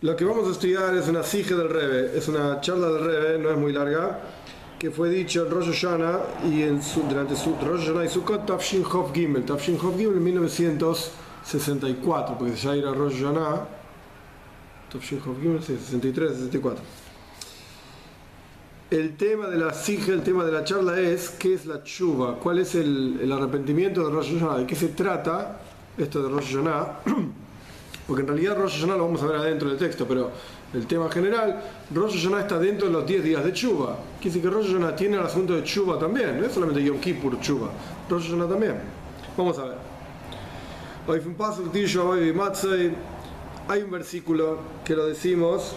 Lo que vamos a estudiar es una sige del Rebe, es una charla del Rebe, no es muy larga, que fue dicho en Rosh Hashanah y en su, durante su Rosh Hashanah y Sukkot Tafshin Hof Gimel, Tafshin Hof Gimel en 1964, porque ya era Rosh Hashanah, Tafshin Hof Gimel, 63, 64. El tema de la sige, el tema de la charla es qué es la chuva, cuál es el, arrepentimiento de Rosh Hashanah, de qué se trata esto de Rosh Hashanah. porque en realidad Rosh Hashanah lo vamos a ver adentro del texto, pero el tema general, Rosh Hashanah está dentro de los 10 días de Chuba. Quiere decir que Rosh Hashanah tiene el asunto de Chuba también, no es solamente Yom Kippur Chuba, Rosh Hashanah también. Vamos a ver. De hay un versículo que lo decimos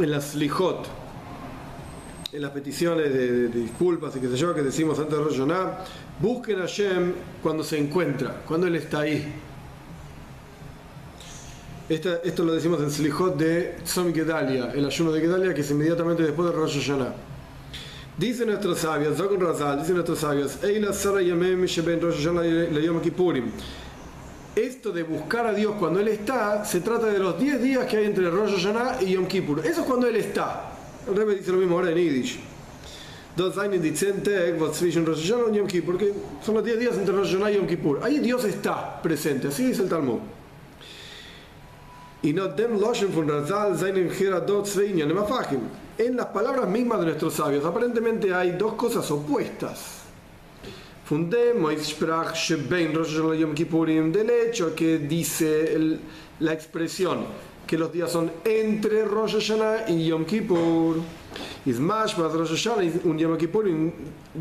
en las lijot, en las peticiones de, disculpas y qué sé yo, que decimos antes de Rosh Hashanah, busquen a Shem cuando se encuentra, cuando Él está ahí esto lo decimos en Slijot de Tzom Gedalia, el ayuno de Gedalia que es inmediatamente después de Rosh Hashanah. Dicen nuestros sabios, Zogun Razal, dicen nuestros sabios, esto de buscar a Dios cuando Él está, se trata de los 10 días que hay entre Rosh Hashanah y Yom Kippur. Eso es cuando Él está. El Rebbe dice lo mismo ahora en Yiddish. Dos años Rosh Hashanah y Yom Kippur, porque son los 10 días entre Rosh Hashanah y Yom Kippur. Ahí Dios está presente, así dice el Talmud. Y no dem loschen von Razal Geradot Sveinyan En las palabras mismas de nuestros sabios, aparentemente hay dos cosas opuestas. Fundemos sprach shebein Rosh Yom Kippurim del hecho que dice el, la expresión que los días son entre Rosh Hashanah y Yom Kippur. Ismash Rosh Hashanah un Yom Kippur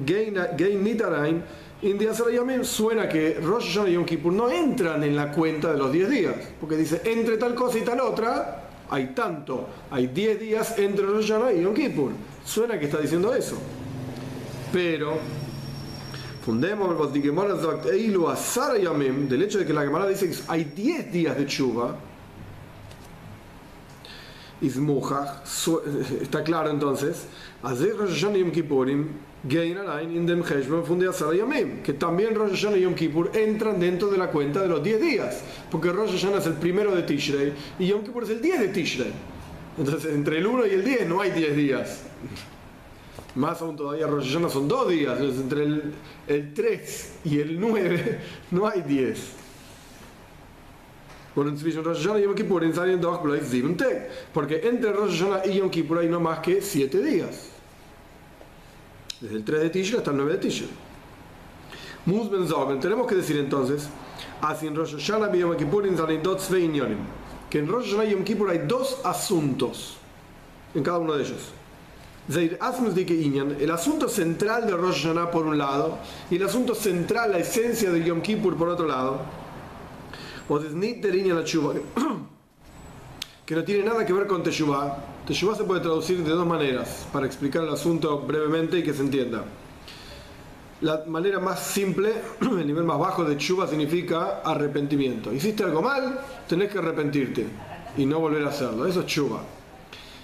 gain nitarain India Yomim suena que Rosh Hashanah y Yom Kippur no entran en la cuenta de los 10 días, porque dice entre tal cosa y tal otra, hay tanto, hay 10 días entre Rosh Hashanah y Yom Kippur. Suena que está diciendo eso. Pero, fundemos del hecho de que la Gemara dice que hay 10 días de chuva, está claro entonces, Rosh Hashanah y Yom Kippurim que también Rosh Hashanah y Yom Kippur entran dentro de la cuenta de los 10 días, porque Rosh Hashanah es el primero de Tishrei y Yom Kippur es el 10 de Tishrei. Entonces, entre el 1 y el 10 no hay 10 días. Más aún todavía Rosh Hashanah son 2 días, entonces entre el, el 3 y el 9 no hay 10. Porque entre Rosh Hashanah y Yom Kippur hay no más que 7 días desde el 3 de Tishrei hasta el 9 de Tishrei. Musben Zogen, tenemos que decir entonces, en Rosh Hashanah Yom Kippur que en Rosh Hashanah y Yom Kippur hay dos asuntos en cada uno de ellos. El asunto central de Rosh Hashanah por un lado y el asunto central, la esencia de Yom Kippur por otro lado. Que no tiene nada que ver con Teshuvah. Teshuvah se puede traducir de dos maneras, para explicar el asunto brevemente y que se entienda. La manera más simple, el nivel más bajo de Teshuvah significa arrepentimiento. Hiciste algo mal, tenés que arrepentirte y no volver a hacerlo. Eso es Teshuvah.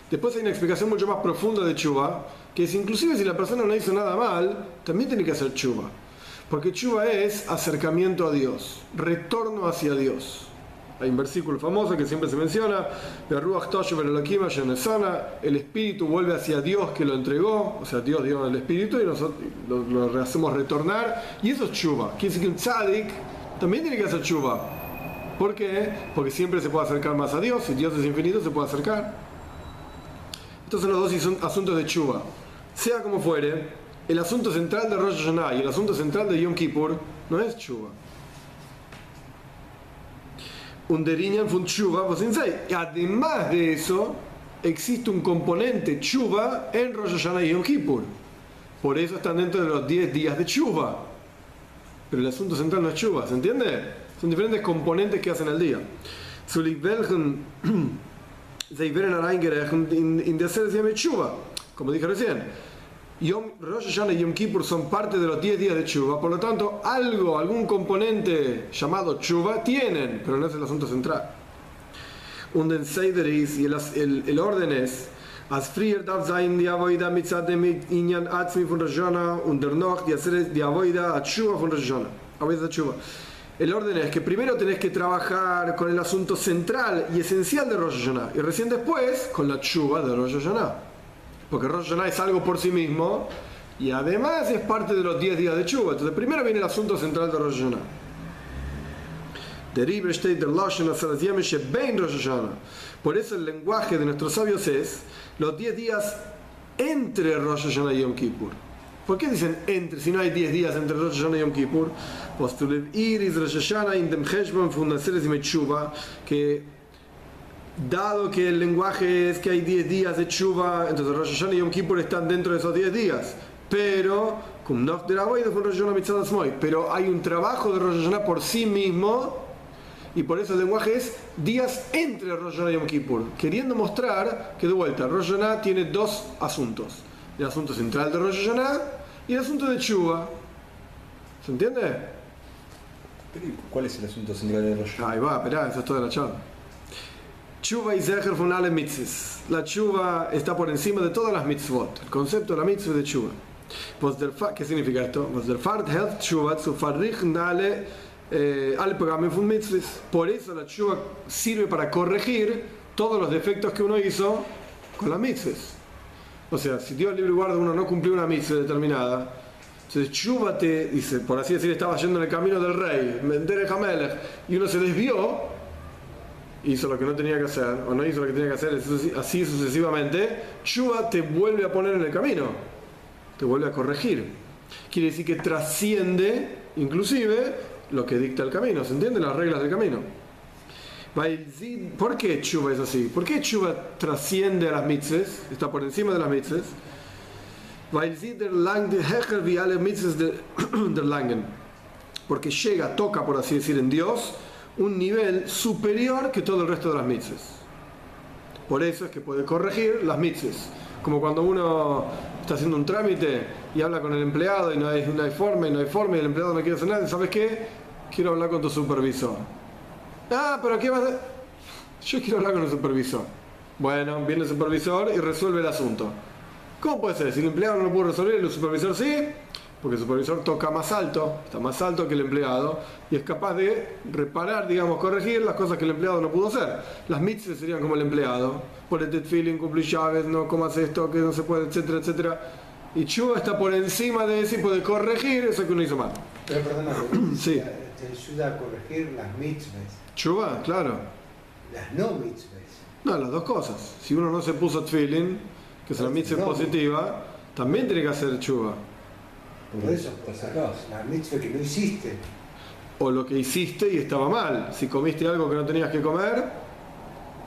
Después hay una explicación mucho más profunda de Teshuvah, que es inclusive si la persona no hizo nada mal, también tiene que hacer Teshuvah. Porque Teshuvah es acercamiento a Dios, retorno hacia Dios. Hay un versículo famoso que siempre se menciona, el espíritu vuelve hacia Dios que lo entregó, o sea, Dios dio el espíritu y nosotros lo, hacemos retornar, y eso es chuva. Quiere decir que un tzadik también tiene que hacer chuva. ¿Por qué? Porque siempre se puede acercar más a Dios, si Dios es infinito se puede acercar. Son los dos asuntos de chuva. Sea como fuere, el asunto central de Rosh Hashanah y el asunto central de Yom Kippur no es chuva un deriñan fun chuva pues Además de eso, existe un componente chuva en Rosh Hashanah y Yom Kippur. Por eso están dentro de los 10 días de chuva. Pero el asunto central no es chuva, ¿se entiende? Son diferentes componentes que hacen el día. Como dije recién, Yom, Rosh Hashanah y Yom Kippur son parte de los 10 días de Chuba, por lo tanto, algo, algún componente llamado Chuba tienen, pero no es el asunto central. Un y el, el, el orden es As frier darf sein die Avoida mitzad dem Inyan Atzmi von Rosh Hashanah und der noch die die Avoida a Tshuva von Rosh Hashanah. Avoida Tshuva. el orden es que primero tenés que trabajar con el asunto central y esencial de Rosh Hashanah y recién después con la chuva de Rosh Hashanah. Porque Rosh Hashanah es algo por sí mismo y además es parte de los 10 días de chuva. Entonces primero viene el asunto central de Rosh Hashanah. Por eso el lenguaje de nuestros sabios es los 10 días entre Rosh Hashanah y Yom Kippur. ¿Por qué dicen entre si no hay 10 días entre Rosh Hashanah y Yom Kippur? Que dado que el lenguaje es que hay 10 días de Chuba, entonces Rosh Hashanah y Yom Kippur están dentro de esos 10 días. Pero, pero hay un trabajo de Rosh Hashanah por sí mismo y por eso el lenguaje es días entre Rosh Hashanah y Yom Kippur, queriendo mostrar que de vuelta Rosh Hashanah tiene dos asuntos, el asunto central de Rosh Hashanah y el asunto de Chuba. ¿Se entiende? ¿Cuál es el asunto central de Rosh Hashanah? Ahí va, espera, eso es toda la charla. Chuba y Zeher Funale mitzvahs. La chuva está por encima de todas las mitzvot. El concepto de la mitzvah de chuva. ¿Qué significa esto? Eh, por eso la chuva sirve para corregir todos los defectos que uno hizo con las mitzvahs. O sea, si Dios libre guarda uno no cumplió una mitzvah determinada, entonces chuva te, dice, por así decir, estaba yendo en el camino del rey, y uno se desvió, hizo lo que no tenía que hacer, o no hizo lo que tenía que hacer, así sucesivamente, chuva te vuelve a poner en el camino, te vuelve a corregir. Quiere decir que trasciende, inclusive, lo que dicta el camino, ¿se entienden las reglas del camino? ¿Por qué Chuba es así? ¿Por qué Chuba trasciende a las mitzvahs? Está por encima de las mitzvahs. Porque llega, toca, por así decir, en Dios un nivel superior que todo el resto de las mitzvahs. Por eso es que puede corregir las mitzvahs. Como cuando uno está haciendo un trámite y habla con el empleado y no hay, no forma y no hay forma y el empleado no quiere hacer nada, ¿sabes qué? Quiero hablar con tu supervisor. Ah, pero ¿qué vas a? Yo quiero hablar con el supervisor. Bueno, viene el supervisor y resuelve el asunto. ¿Cómo puede ser? Si el empleado no lo puede resolver, el supervisor sí, porque el supervisor toca más alto, está más alto que el empleado y es capaz de reparar, digamos, corregir las cosas que el empleado no pudo hacer. Las mitzvahs serían como el empleado, ponete feeling, cumplir llaves, no comas esto, que no se puede, etcétera, etcétera. Y Chuba está por encima de eso y puede corregir eso que uno hizo mal. Pero perdona, sí. te ayuda a corregir las mitzvahs. Chuba, claro. Las no mitzvahs. No, las dos cosas. Si uno no se puso feeling, que es una mitzvah positiva, también tiene que hacer chuba. Por eso, la mitzvah que no hiciste. O lo que hiciste y estaba mal. Si comiste algo que no tenías que comer,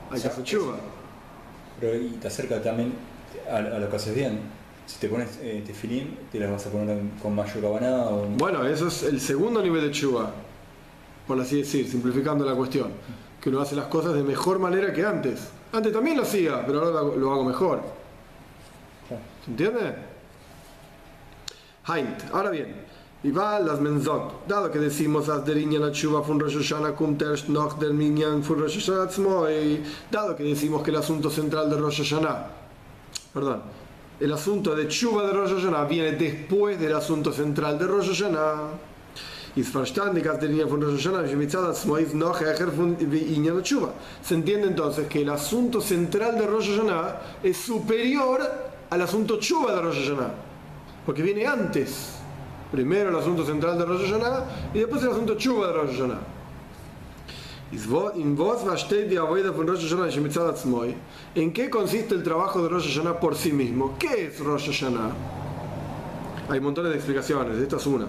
hay que hacer chuba. Pero y te acerca también a, lo que haces bien. Si te pones eh, tefilín, te las vas a poner con mayor cabanada o... Bueno, eso es el segundo nivel de chuba, por así decir, simplificando la cuestión. Que uno hace las cosas de mejor manera que antes. Antes también lo hacía, pero ahora lo hago mejor. ¿Se entiende? Heint. Ahora bien, y va las menzot. Dado que decimos dado que decimos que el asunto central de Rosh perdón, el asunto de chuva de Rosh viene después del asunto central de Rosh Hashanah. Chuba. Se entiende entonces que el asunto central de Rosh Hashanah es superior al asunto Chuba de Rosh Hashanah porque viene antes. Primero el asunto central de Rosh Hashanah y después el asunto chuba de Rosh Hashanah. ¿En qué consiste el trabajo de Rosh Hashanah por sí mismo? ¿Qué es Rosh Hashanah? Hay montones de explicaciones, esta es una.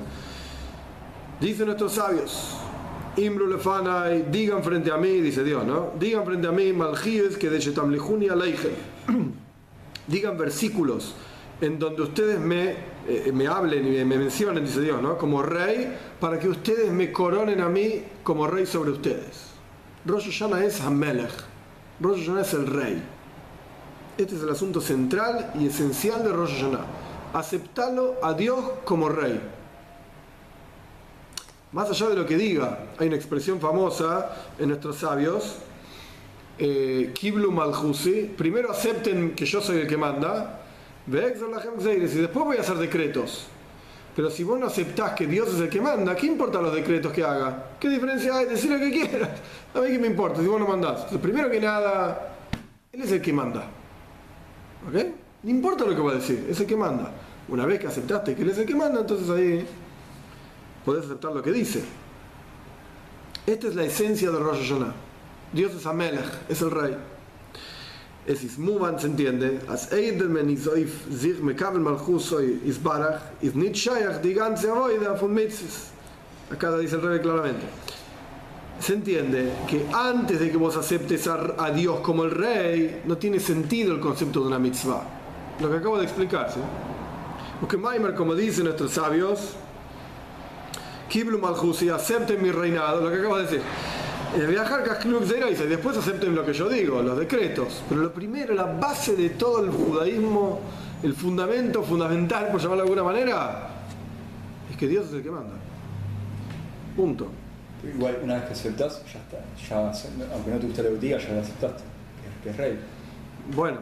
Dicen nuestros sabios, Imru lefanai, digan frente a mí, dice Dios, ¿no? Digan frente a mí, maljíes que de Shetamlihuni Digan versículos en donde ustedes me, eh, me hablen y me mencionen, dice Dios, ¿no? como rey, para que ustedes me coronen a mí como rey sobre ustedes. Rosh Hashanah es Hamelech, Rosh Hashanah es el rey. Este es el asunto central y esencial de Rosh Hashanah. Aceptarlo a Dios como rey. Más allá de lo que diga, hay una expresión famosa en nuestros sabios, eh, Kiblu Malhusi, primero acepten que yo soy el que manda, y después voy a hacer decretos. Pero si vos no aceptás que Dios es el que manda, ¿qué importa los decretos que haga? ¿Qué diferencia hay? Decir lo que quieras. A mí qué me importa si vos no mandás. Primero que nada, Él es el que manda. ¿Ok? No importa lo que va a decir, es el que manda. Una vez que aceptaste que Él es el que manda, entonces ahí podés aceptar lo que dice. Esta es la esencia de Rosh Hashanah. Dios es Amelech, es el rey. Es Ismuban, se entiende. As Eidelmen is oif sich mekabel malchus soy is nit shayach die ganze avoida von mitzvahs. Acá dice el rey claramente. Se entiende que antes de que vos aceptes a, Dios como el rey, no tiene sentido el concepto de una mitzvah. Lo que acabo de explicar, ¿sí? Porque Maimer, como dicen nuestros sabios, Kiblu Malhusi, acepten mi reinado, lo que acabo de decir. El viajar Kaskluk y después acepten lo que yo digo, los decretos. Pero lo primero, la base de todo el judaísmo, el fundamento fundamental, por llamarlo de alguna manera, es que Dios es el que manda. Punto. Igual, una vez que aceptás, ya está. Ya, aunque no te guste lo que diga, ya lo aceptaste. Que, que es rey. Bueno,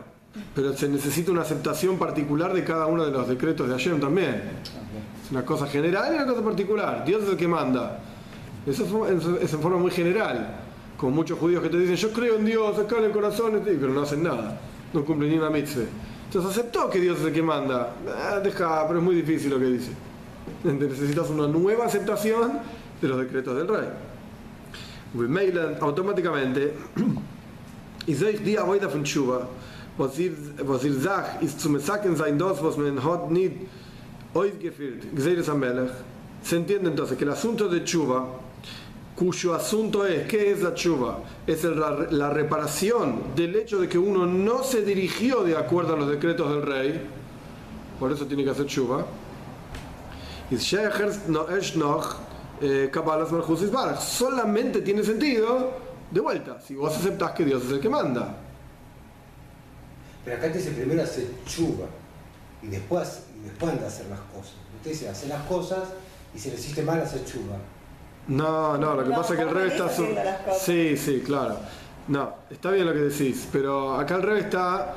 pero se necesita una aceptación particular de cada uno de los decretos de Hashem también. Ah, Es una cosa general y una cosa particular. Dios es el que manda. Eso es en forma muy general. Como muchos judíos que te dicen, yo creo en Dios, acá en el corazón, pero no hacen nada. No cumplen ni una mitzvah. Entonces aceptó que Dios es el que manda. Ah, deja, pero es muy difícil lo que dice. Necesitas una nueva aceptación de los decretos del rey. Mailand automáticamente, was ihr, sagt, ist zu mesaken sein das, was man hat nicht ausgeführt, Gseres am Melech. Se entiende entonces que el asunto de Tshuva, cuyo asunto es, ¿qué es la Tshuva? Es el- la, la reparación del hecho de que uno no se dirigió de acuerdo a los decretos del rey, por eso tiene que hacer noch eh. Solamente tiene sentido, de vuelta, si vos aceptás que Dios es el que manda. Pero acá te dice primero hacer chuva y después, y después anda a hacer las cosas. Usted dice hacer las cosas y si le hiciste mal hacer chuva. No, no, lo que No, pasa es que el venís está... su-. Sí, sí, claro. No, está bien lo que decís, pero acá el rey está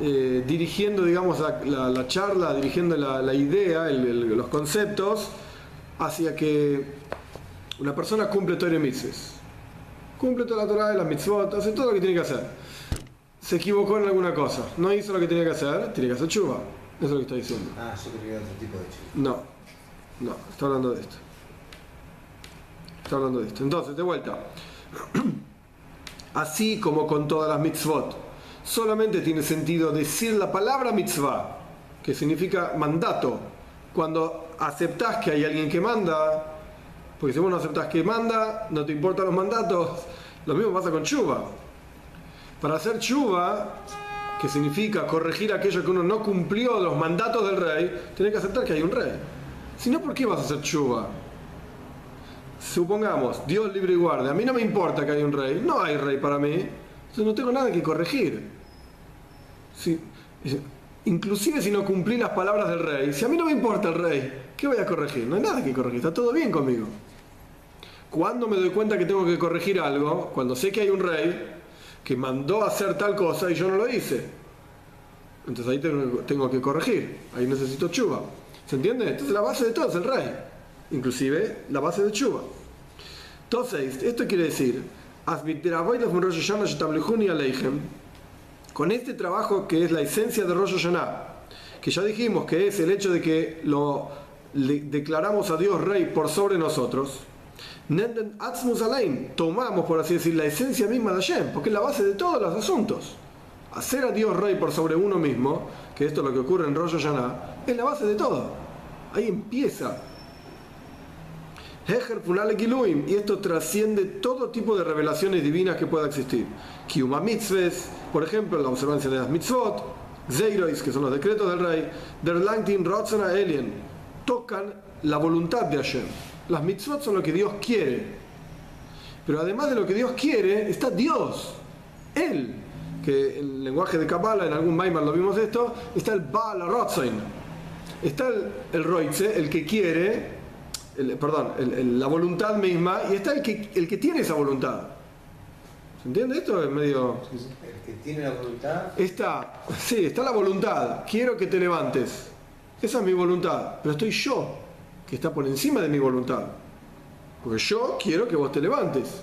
eh, dirigiendo, digamos, la, la- la charla, dirigiendo la, la idea, el- el- los conceptos, hacia que una persona cumple Torah y mitzvahs. Cumple toda la Torah las mitzvot, hace todo lo que tiene que hacer. Se equivocó en alguna cosa, no hizo lo que tenía que hacer, tiene que hacer chuva. Eso es lo que está diciendo. Ah, yo creo que era otro tipo de chuva. No, no, está hablando de esto. Está hablando de esto. Entonces, de vuelta. Así como con todas las mitzvot, solamente tiene sentido decir la palabra mitzvah, que significa mandato. Cuando aceptás que hay alguien que manda, porque si vos no aceptás que manda, no te importan los mandatos, lo mismo pasa con chuva. Para hacer chuva, que significa corregir aquello que uno no cumplió los mandatos del rey, tiene que aceptar que hay un rey. Si no, ¿por qué vas a hacer chuva? Supongamos, Dios libre y guarde, a mí no me importa que haya un rey, no hay rey para mí, entonces no tengo nada que corregir. Si- inclusive si no cumplí las palabras del rey, si a mí no me importa el rey, ¿qué voy a corregir? No hay nada que corregir, está todo bien conmigo. Cuando me doy cuenta que tengo que corregir algo, cuando sé que hay un rey que mandó hacer tal cosa y yo no lo hice, entonces ahí tengo, tengo que corregir, ahí necesito chuva. ¿Se entiende? Entonces la base de todo es el rey, inclusive la base de chuva. Entonces, esto quiere decir, con este trabajo que es la esencia de Rosh Hashanah, que ya dijimos que es el hecho de que lo declaramos a Dios rey por sobre nosotros, tomamos, por así decir, la esencia misma de Hashem, porque es la base de todos los asuntos. Hacer a Dios rey por sobre uno mismo, que esto es lo que ocurre en Rosh Hashanah, es la base de todo. Ahí empieza. Heger Funale Giluim, y esto trasciende todo tipo de revelaciones divinas que pueda existir. Kiuma Mitzves, por ejemplo, la observancia de las mitzvot, Zeirois, que son los decretos del rey, Der Langtin Rotzana Elien, tocan la voluntad de Hashem. Las mitzvot son lo que Dios quiere. Pero además de lo que Dios quiere, está Dios. Él, que en el lenguaje de Kabbalah, en algún Maimar lo vimos esto, está el Baal Rotzain. Está el, el Roitze, el que quiere, el- perdón, el- la voluntad misma, y está el que, el que tiene esa voluntad. ¿Se entiende esto? Es medio... El que tiene la voluntad, Está, sí, está la voluntad. Quiero que te levantes. Esa es mi voluntad. Pero estoy yo. que está por encima de mi voluntad. Porque yo quiero que vos te levantes.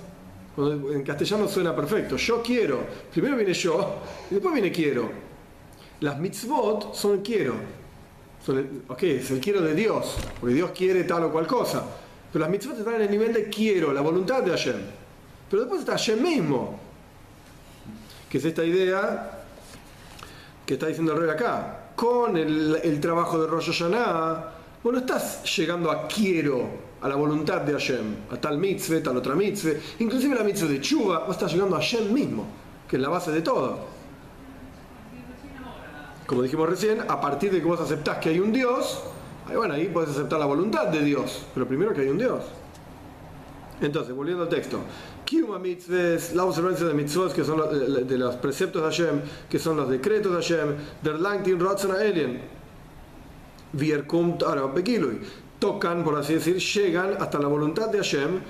En castellano suena perfecto. Yo quiero. Primero viene yo y después viene quiero. Las mitzvot son quiero. Ok, es el quiero de Dios. Porque Dios quiere tal o cual cosa. Pero las mitzvot están en el nivel de quiero, la voluntad de Hashem. Pero después está Hashem mismo. Que es esta idea que está diciendo el rey acá. Con el, trabajo de Rosh Hashanah, vos no estás llegando a quiero, a la voluntad de Hashem, a tal mitzvah, tal otra mitzvah, inclusive la mitzvah de Chuba, vos estás llegando a Hashem mismo, que es la base de todo. Como dijimos recién, a partir de que vos aceptás que hay un Dios, ahí, bueno, ahí puedes aceptar la voluntad de Dios, pero primero que hay un Dios. Entonces, volviendo al texto, Kiuma mitzvahs, la observancia de mitzvot, que son los, de los preceptos de Hashem, que son los decretos de Hashem, der Langtin Rotzana Alien, tocan, por así decir, llegan hasta la voluntad de Hashem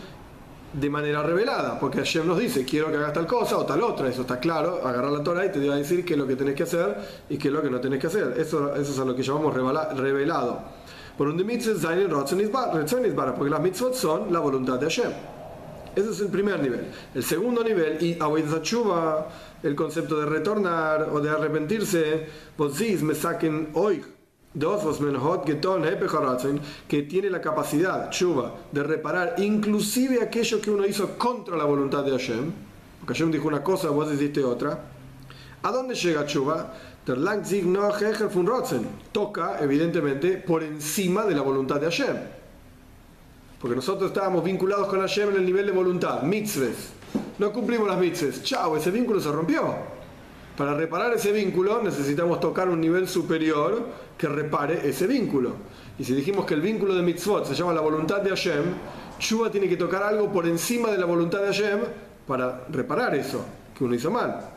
de manera revelada, porque Hashem nos dice, quiero que hagas tal cosa o tal otra, eso está claro, agarrar la Torah y te va a decir qué es lo que tenés que hacer y qué es lo que no tenés que hacer. Eso, eso es a lo que llamamos revelado. Por un porque las mitzvot son la voluntad de Hashem. Ese es el primer nivel. El segundo nivel, y el concepto de retornar o de arrepentirse, me saquen hoy que tiene la capacidad, chuva, de reparar inclusive aquello que uno hizo contra la voluntad de Hashem, porque Hashem dijo una cosa, vos hiciste otra. ¿A dónde llega chuva? Toca, evidentemente, por encima de la voluntad de Hashem. Porque nosotros estábamos vinculados con Hashem en el nivel de voluntad, mitzvahs. No cumplimos las mitzvahs. Chao, ese vínculo se rompió. Para reparar ese vínculo necesitamos tocar un nivel superior que repare ese vínculo. Y si dijimos que el vínculo de mitzvot se llama la voluntad de Hashem, Chuba tiene que tocar algo por encima de la voluntad de Hashem para reparar eso que uno hizo mal.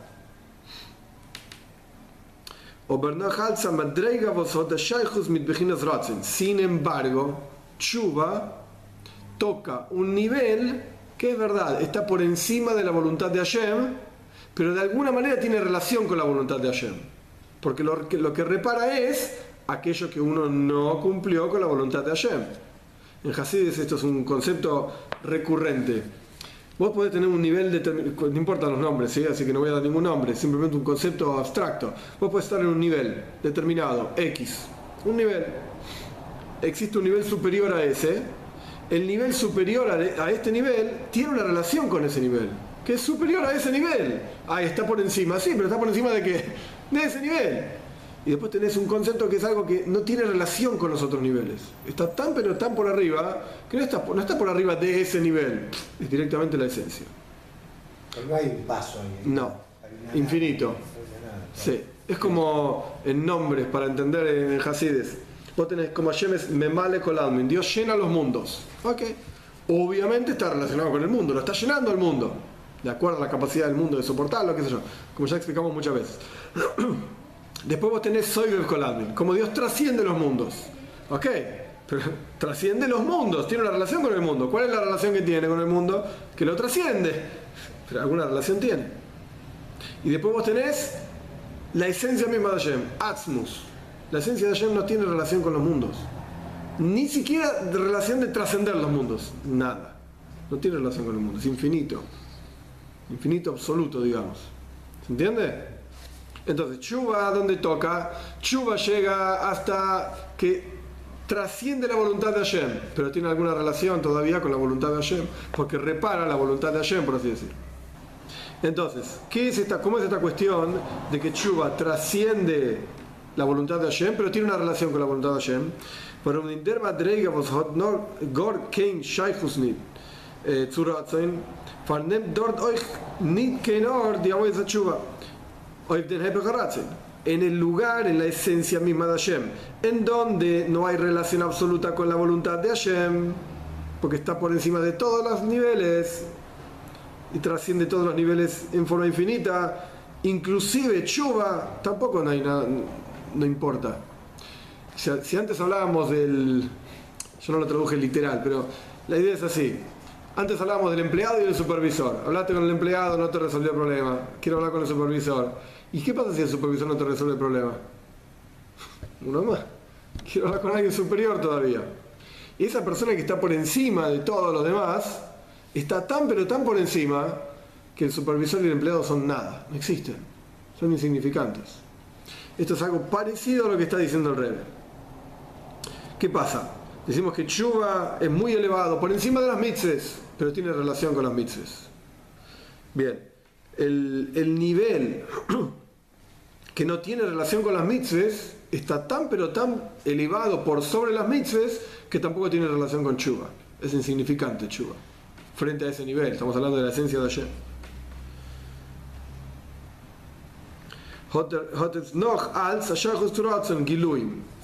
Sin embargo, Chuba toca un nivel que es verdad, está por encima de la voluntad de Hashem, pero de alguna manera tiene relación con la voluntad de Hashem. Porque lo que, lo que repara es aquello que uno no cumplió con la voluntad de Hashem. En Hasidis esto es un concepto recurrente. Vos podés tener un nivel de... No importan los nombres, ¿sí? así que no voy a dar ningún nombre, simplemente un concepto abstracto. Vos podés estar en un nivel determinado, X. Un nivel. Existe un nivel superior a ese, el nivel superior a, este nivel tiene una relación con ese nivel, que es superior a ese nivel. Ah, está por encima, sí, pero está por encima de qué? De ese nivel. Y después tenés un concepto que es algo que no tiene relación con los otros niveles. Está tan pero tan por arriba que no está, no está por arriba de ese nivel. Es directamente la esencia. no hay un paso ahí. No. Infinito. Sí. Es como en nombres para entender en Hasides. Vos tenés como Hashem es Memale Kolalmin, Dios llena los mundos. Ok. Obviamente está relacionado con el mundo, lo está llenando el mundo. De acuerdo a la capacidad del mundo de soportarlo, qué sé yo. Como ya explicamos muchas veces. Después vos tenés Soy el Kolalmin, como Dios trasciende los mundos. Ok. Pero trasciende los mundos, tiene una relación con el mundo. ¿Cuál es la relación que tiene con el mundo? Que lo trasciende. Pero alguna relación tiene. Y después vos tenés la esencia misma de Hashem, Atzmus la esencia de Hashem no tiene relación con los mundos. Ni siquiera de relación de trascender los mundos. Nada. No tiene relación con el mundo. Es infinito. Infinito absoluto, digamos. ¿Se entiende? Entonces, Chuba, donde toca? Chuba llega hasta que trasciende la voluntad de Hashem, pero tiene alguna relación todavía con la voluntad de Hashem, porque repara la voluntad de Hashem, por así decirlo. Entonces, ¿qué es esta, ¿cómo es esta cuestión de que Chuba trasciende la voluntad de Hashem, pero tiene una relación con la voluntad de Hashem. Pero gor kein shaykhus nit zu ratzen, farnem dort euch nit kein or die avoid zachuva. Euch den. En el lugar, en la esencia misma de Hashem, en donde no hay relación absoluta con la voluntad de Hashem, porque está por encima de todos los niveles y trasciende todos los niveles en forma infinita, inclusive chuva, tampoco no hay nada, no importa. Si, antes hablábamos del... Yo no lo traduje literal, pero la idea es así. Antes hablábamos del empleado y del supervisor. Hablaste con el empleado, no te resolvió el problema. Quiero hablar con el supervisor. ¿Y qué pasa si el supervisor no te resuelve el problema? Uno más. Quiero hablar con alguien superior todavía. Y esa persona que está por encima de todos los demás, está tan pero tan por encima que el supervisor y el empleado son nada, no existen, son insignificantes. Esto es algo parecido a lo que está diciendo el Rebbe. ¿Qué pasa? Decimos que Chuba es muy elevado, por encima de las mitzes, pero tiene relación con las mitzes. Bien, el, el nivel que no tiene relación con las mitzvahs está tan pero tan elevado por sobre las mitzvahs que tampoco tiene relación con Chuba. Es insignificante Chuba. Frente a ese nivel, estamos hablando de la esencia de ayer.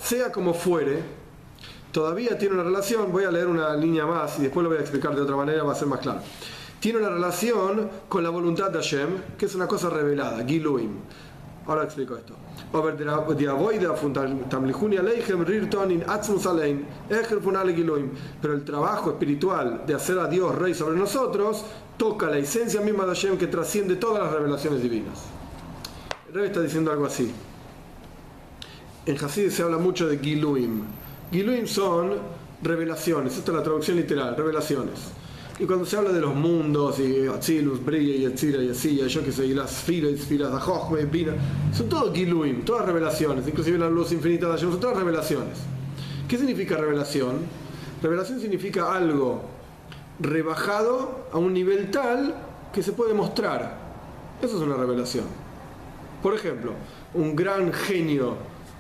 Sea como fuere, todavía tiene una relación, voy a leer una línea más y después lo voy a explicar de otra manera, va a ser más claro. Tiene una relación con la voluntad de Hashem, que es una cosa revelada, Giluim. Ahora explico esto. Pero el trabajo espiritual de hacer a Dios rey sobre nosotros toca la esencia misma de Hashem que trasciende todas las revelaciones divinas. Rey está diciendo algo así. En Hasid se habla mucho de Giluim. Giluim son revelaciones, esta es la traducción literal, revelaciones. Y cuando se habla de los mundos, y Atzilus, Brilla y Etzira y así, yo que sé, y las filas de Jochme, Pina, son todos Giluim, todas revelaciones, inclusive la luz infinita de Hashem, son todas revelaciones. ¿Qué significa revelación? Revelación significa algo rebajado a un nivel tal que se puede mostrar. Eso es una revelación. Por ejemplo, un gran genio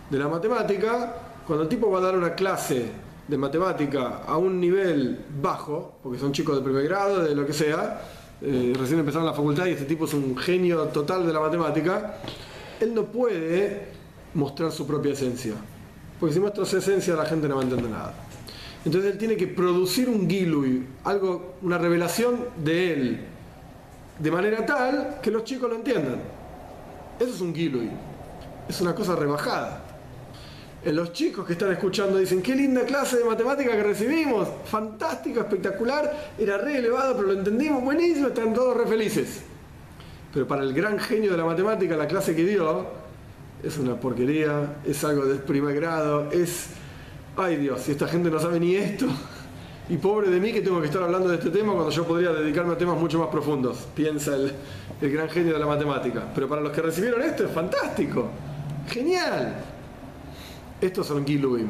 de la matemática, cuando el tipo va a dar una clase de matemática a un nivel bajo, porque son chicos de primer grado, de lo que sea, eh, recién empezaron la facultad y este tipo es un genio total de la matemática, él no puede mostrar su propia esencia. Porque si muestra su esencia la gente no va a entender nada. Entonces él tiene que producir un gilui, algo, una revelación de él, de manera tal que los chicos lo entiendan. Eso es un gilui. Es una cosa rebajada los chicos que están escuchando dicen, qué linda clase de matemática que recibimos, fantástica, espectacular, era re elevado, pero lo entendimos, buenísimo, están todos re felices. Pero para el gran genio de la matemática, la clase que dio, es una porquería, es algo de primer grado, es, ay Dios, si esta gente no sabe ni esto, y pobre de mí que tengo que estar hablando de este tema cuando yo podría dedicarme a temas mucho más profundos, piensa el, gran genio de la matemática. Pero para los que recibieron esto es fantástico, genial. Estos son Giluim.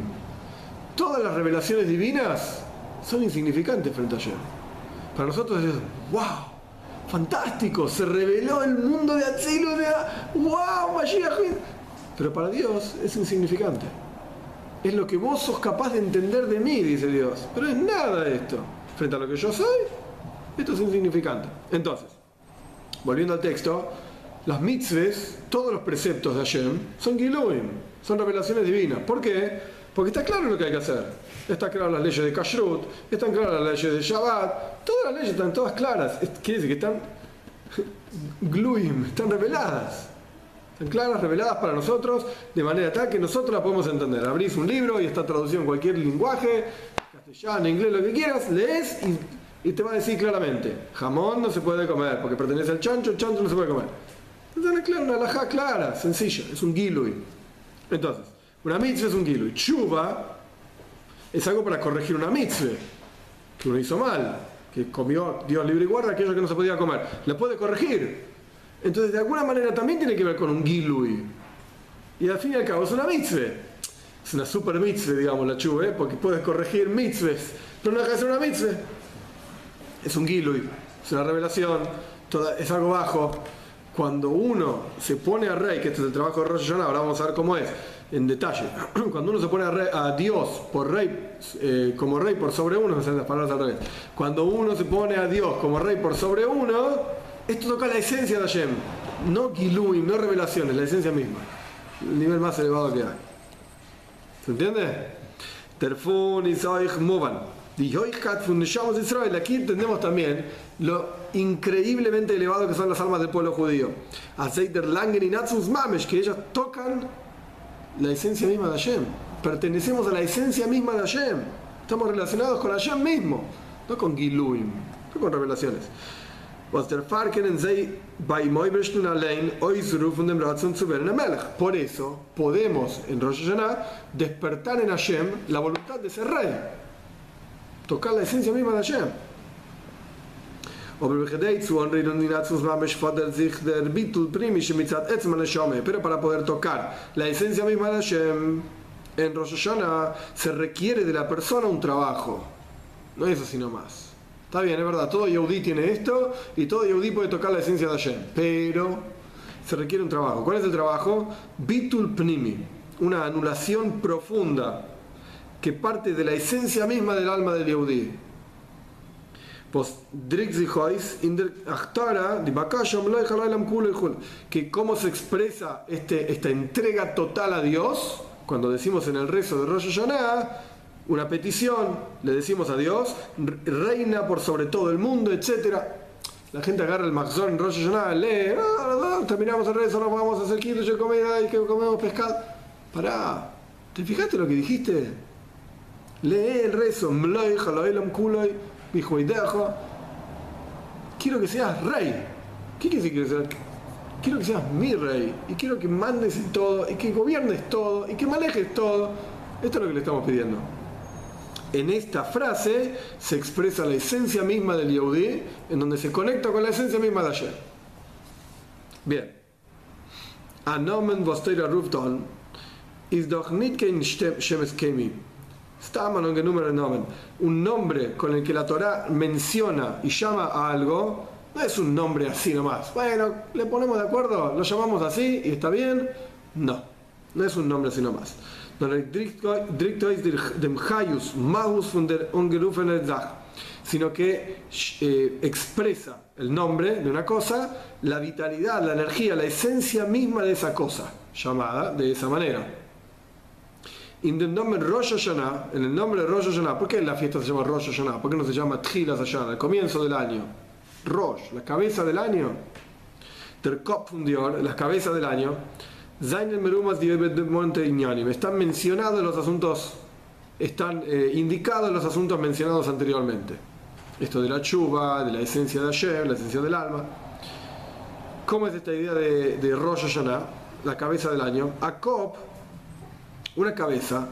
Todas las revelaciones divinas son insignificantes frente a ayer. Para nosotros es, wow, fantástico, se reveló el mundo de Atzilus, de, wow, Mashiach. Pero para Dios es insignificante. Es lo que vos sos capaz de entender de mí, dice Dios. Pero es nada esto. Frente a lo que yo soy, esto es insignificante. Entonces, volviendo al texto, las mitzvahs, todos los preceptos de Hashem, son Giluim son revelaciones divinas. ¿Por qué? Porque está claro lo que hay que hacer. Están claras las leyes de Kashrut, están claras las leyes de Shabbat, todas las leyes están todas claras. Quiere decir que están gluim, están reveladas. Están claras, reveladas para nosotros, de manera tal que nosotros las podemos entender. Abrís un libro y está traducido en cualquier lenguaje, castellano, inglés, lo que quieras, lees y, te va a decir claramente, jamón no se puede comer, porque pertenece al chancho, el chancho no se puede comer. Entonces, una alajá clara, sencilla, es un gilui. Entonces, una mitzvah es un kilo. Y chuva es algo para corregir una mitzvah que uno hizo mal, que comió Dios libre y guarda aquello que no se podía comer. La puede corregir. Entonces, de alguna manera también tiene que ver con un gilui. Y al fin y al cabo es una mitzvah. Es una super mitzvah, digamos, la chuva, ¿eh? porque puedes corregir mitzvahs, pero no deja de ser una mitzvah. Es un gilui, es una revelación, es algo bajo cuando uno se pone a rey, que este es el trabajo de Rosh Hashanah, ahora vamos a ver cómo es en detalle, cuando uno se pone a, Dios por rey, eh, como rey por sobre uno, no las palabras al revés, cuando uno se pone a Dios como rey por sobre uno, esto toca la esencia de Hashem, no Giluim, no revelaciones, la esencia misma, el nivel más elevado que hay. ¿Se entiende? Terfun y Movan. Aquí entendemos también lo increíblemente elevado que son las almas del pueblo judío. que ellas tocan la esencia misma de Hashem. Pertenecemos a la esencia misma de Hashem. Estamos relacionados con Hashem mismo, no con Giluim, no con revelaciones. Por eso podemos en Rosh Hashanah despertar en Hashem la voluntad de ser rey. tocar la esencia misma de Hashem. Pero para poder tocar la esencia misma de Hashem, en Rosh Hashanah se requiere de la persona un trabajo. No es así nomás. Está bien, es verdad, todo Yehudi tiene esto y todo Yehudi puede tocar la esencia de Hashem. Pero se requiere un trabajo. ¿Cuál es el trabajo? Bitul Pnimi, una anulación profunda que parte de la esencia misma del alma del Yehudi. Pues, que cómo se expresa este, esta entrega total a Dios, cuando decimos en el rezo de Rosh Hashanah, una petición, le decimos a Dios, reina por sobre todo el mundo, etc. La gente agarra el Maxor en Rosh Hashanah, lee, ah, terminamos el rezo, nos vamos a hacer de comida y que comemos pescado. Pará, ¿te fijaste lo que dijiste? Lee el rezo, quiero que seas rey. ¿Qué quiere decir que? Quiero que seas mi rey y quiero que mandes todo y que gobiernes todo y que manejes todo. Esto es lo que le estamos pidiendo. En esta frase se expresa la esencia misma del Yehudi, en donde se conecta con la esencia misma de ayer. Bien. Anomen Vosteira Rufton is doch nicht kein Shemes Kemi. Un nombre con el que la Torah menciona y llama a algo, no es un nombre así nomás. Bueno, le ponemos de acuerdo, lo llamamos así y está bien. No, no es un nombre así nomás. Sino que eh, expresa el nombre de una cosa, la vitalidad, la energía, la esencia misma de esa cosa, llamada de esa manera en el nombre Rosh Hashanah, en el nombre de Rosh Hashanah, ¿por qué la fiesta se llama Rosh Hashanah? ¿Por qué no se llama Tchilas Hashanah, el comienzo del año? Rosh, la cabeza del año. Der Kopfundior, las cabezas del año. Zainen Merumas Monte Están mencionados los asuntos, están eh, indicados los asuntos mencionados anteriormente. Esto de la chuva, de la esencia de Hashem, la esencia del alma. ¿Cómo es esta idea de, Rosh Hashanah, la cabeza del año? Akop una cabeza,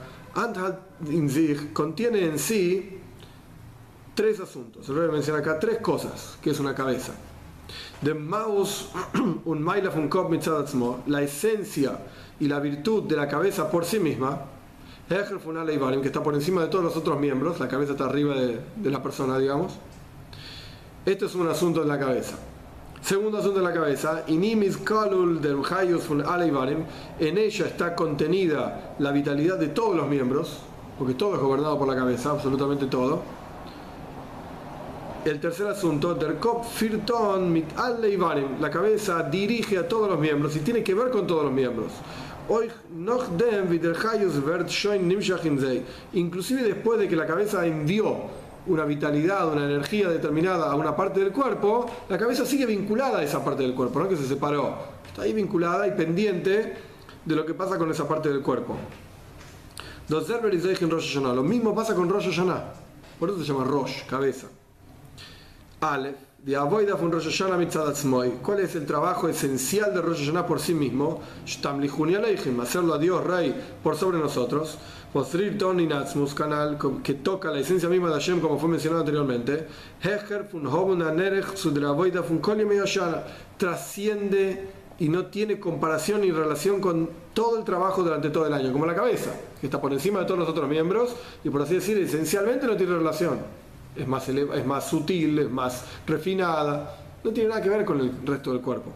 contiene en sí tres asuntos. Se voy a mencionar acá tres cosas, que es una cabeza. De Maus, un la esencia y la virtud de la cabeza por sí misma, que está por encima de todos los otros miembros, la cabeza está arriba de, de la persona, digamos. Esto es un asunto de la cabeza. Segundo asunto de la cabeza, Inimis Kalul del en ella está contenida la vitalidad de todos los miembros, porque todo es gobernado por la cabeza, absolutamente todo. El tercer asunto, Der Kopf Firton mit la cabeza dirige a todos los miembros y tiene que ver con todos los miembros. Inclusive después de que la cabeza envió una vitalidad, una energía determinada a una parte del cuerpo, la cabeza sigue vinculada a esa parte del cuerpo, no que se separó. Está ahí vinculada y pendiente de lo que pasa con esa parte del cuerpo. Lo mismo pasa con Rosh Hashanah. Por eso se llama Rosh, cabeza. Ale, de Avoida fun Rosh Hashanah ¿Cuál es el trabajo esencial de Rosh Hashanah por sí mismo? Hacerlo a Dios, Rey, por sobre nosotros. Postrir Tony Natsmus, canal que toca la esencia misma de Hashem, como fue mencionado anteriormente, trasciende y no tiene comparación ni relación con todo el trabajo durante todo el año, como la cabeza, que está por encima de todos los otros miembros y por así decir, esencialmente no tiene relación. Es más, es más sutil, es más refinada, no tiene nada que ver con el resto del cuerpo.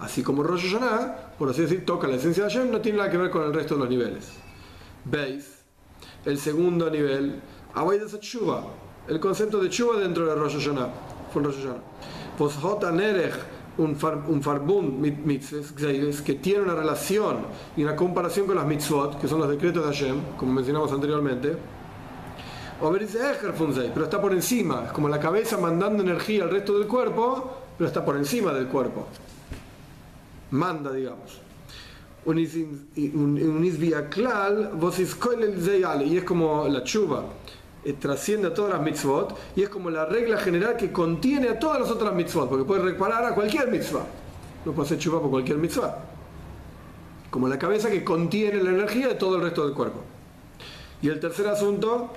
Así como Rosh Hashanah, por así decir, toca la esencia de Hashem, no tiene nada que ver con el resto de los niveles. Veis, el segundo nivel, de Tshuva, el concepto de Tshuva dentro de Rosh Hashanah. Pues Nerech, un, un farbun mitzvahs, que tiene una relación y una comparación con las mitzvot, que son los decretos de Hashem, como mencionamos anteriormente. O pero está por encima, es como la cabeza mandando energía al resto del cuerpo, pero está por encima del cuerpo manda, digamos. Y es como la chuva, eh, trasciende a todas las mitzvot, y es como la regla general que contiene a todas las otras mitzvot, porque puede reparar a cualquier mitzvah. No puede hacer chuva por cualquier mitzvah. Como la cabeza que contiene la energía de todo el resto del cuerpo. Y el tercer asunto,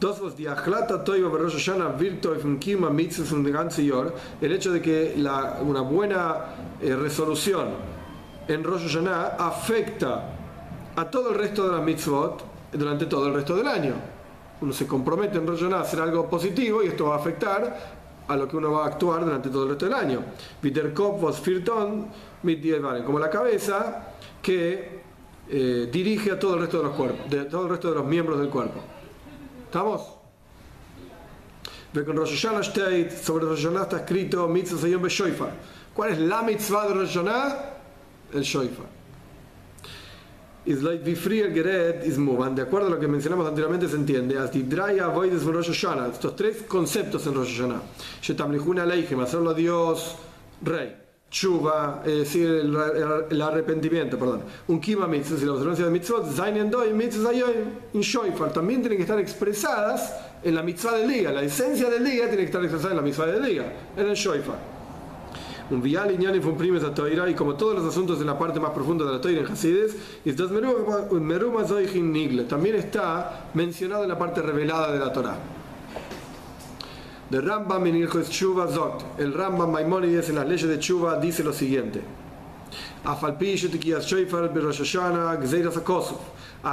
Dos los diachlata toiva Rosh kima mitzvahs un ganze el hecho de que la, una buena eh, resolución en Rosh Hashanah afecta a todo el resto de las mitzvot durante todo el resto del año. Uno se compromete en Rosh Hashanah a hacer algo positivo y esto va a afectar a lo que uno va a actuar durante todo el resto del año. Viterkop vos firton como la cabeza que eh, dirige a todo el resto de los cuerpos, de todo el resto de los miembros del cuerpo. ¿Estamos? Ve con Rosh Hashanah sobre Rosh Hashanah está escrito mitzvah Sayom Shoifar. ¿Cuál es la mitzvah de Rosh Hashanah? El Shoifar. Is like free Gered is Muban. De acuerdo a lo que mencionamos anteriormente, se entiende. As Draya Voides Rosh Hashanah. Estos tres conceptos en Rosh Hashanah. Shetamlichuna Leichem, hacerlo a Dios Rey. Chuba, es decir, el, arrepentimiento, perdón. Un kima mitzvah, la observancia de mitzvot, zainen doy mitzvah in shoifar, también tienen que estar expresadas en la mitzvah del día. La esencia del día tiene que estar expresada en la mitzvah del día, en el shoifar. Un vial y fue un primes a Toira, y como todos los asuntos en la parte más profunda de la Toira en Hasides, también está mencionado en la parte revelada de la Torah. De Rambam en Zot. El Rambam Maimonides en las leyes de Chuva dice lo siguiente. A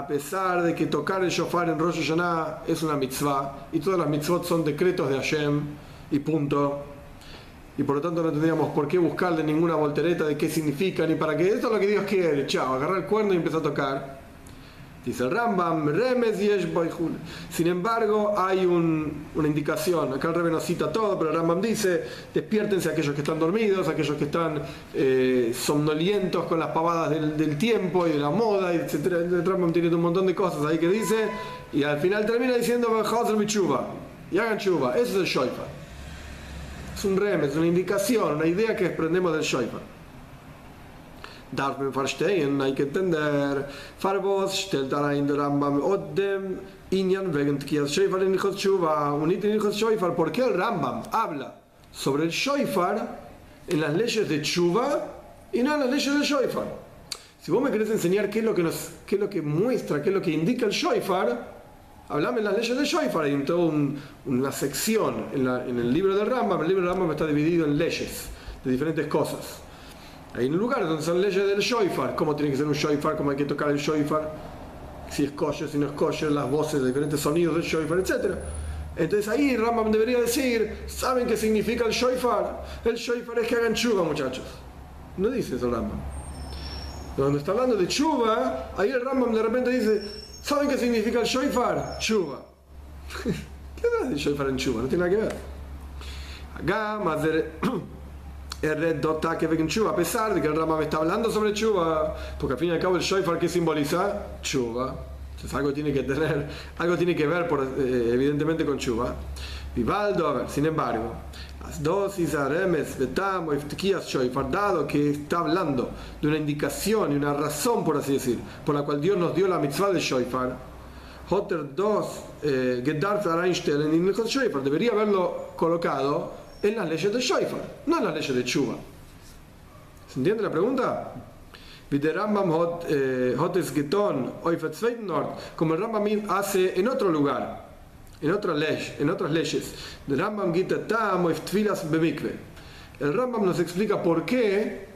pesar de que tocar el shofar en Rosh Hashanah es una mitzvah y todas las mitzvot son decretos de Hashem y punto. Y por lo tanto no tendríamos por qué buscarle ninguna voltereta de qué significa ni para qué. Esto es lo que Dios quiere. Chao, agarrar el cuerno y empezar a tocar. Dice el Rambam, Remes Yesh Sin embargo, hay una indicación. Acá el Rebbe no cita todo, pero el Rambam dice: despiértense aquellos que están dormidos, aquellos que están eh, somnolientos con las pavadas del, tiempo y de la moda, etc. El Rambam tiene un montón de cosas ahí que dice, y al final termina diciendo: y hagan chuva. Eso es el Shoifa. Es un Remes, una indicación, una idea que desprendemos del Shoifa darf man verstehen, hay que entender, Farbos stellt allein der Rambam. Oddem Inyan wegen Tkias Shoifar in Nichot Shuva, und nicht in Nichot Shoifar, ¿por qué el Rambam habla sobre el Shoifar en las leyes de Shuva y no en las leyes del Shoifar? Si vos me querés enseñar qué es lo que, nos, qué es lo que muestra, qué es lo que indica el Shoifar, hablame en las leyes del Shoifar, hay toda un, una sección en, la, en el libro del Rambam, el libro del Rambam está dividido en leyes de diferentes cosas. Hay un lugar donde son leyes del shoifar, cómo tiene que ser un shoifar, cómo hay que tocar el shoifar, si es kosher, si no es kosher, las voces de diferentes sonidos del shoifar, etc. Entonces ahí Rambam debería decir, ¿saben qué significa el shoifar? El shoifar es que hagan chuva, muchachos. No dice eso Rambam. Cuando está hablando de chuva, ahí el Rambam de repente dice, ¿saben qué significa el shoifar? Chuva. ¿Qué es el shoifar en chuva? No tiene nada que ver. Acá, más de a pesar de que el Rama me está hablando sobre Chuba, porque al fin y al cabo el Shoifar que simboliza Chuba. Entonces algo tiene que tener, algo tiene que ver por, eh, evidentemente con Chuba. Vivaldo, a ver, sin embargo, las dosis aremes, betamo, iftikias Shoifar, dado que está hablando de una indicación y una razón, por así decir, por la cual Dios nos dio la mitzvah de Shoifar, Hotter 2, eh, Gedarf Einstellen en el Shoifar, debería haberlo colocado en las leyes de Shoifar, no en las leyes de Chuba. ¿Se entiende la pregunta? Eh, como el Rambam hace en otro lugar, en otra ley, en otras leyes. El Rambam El Rambam nos explica por qué,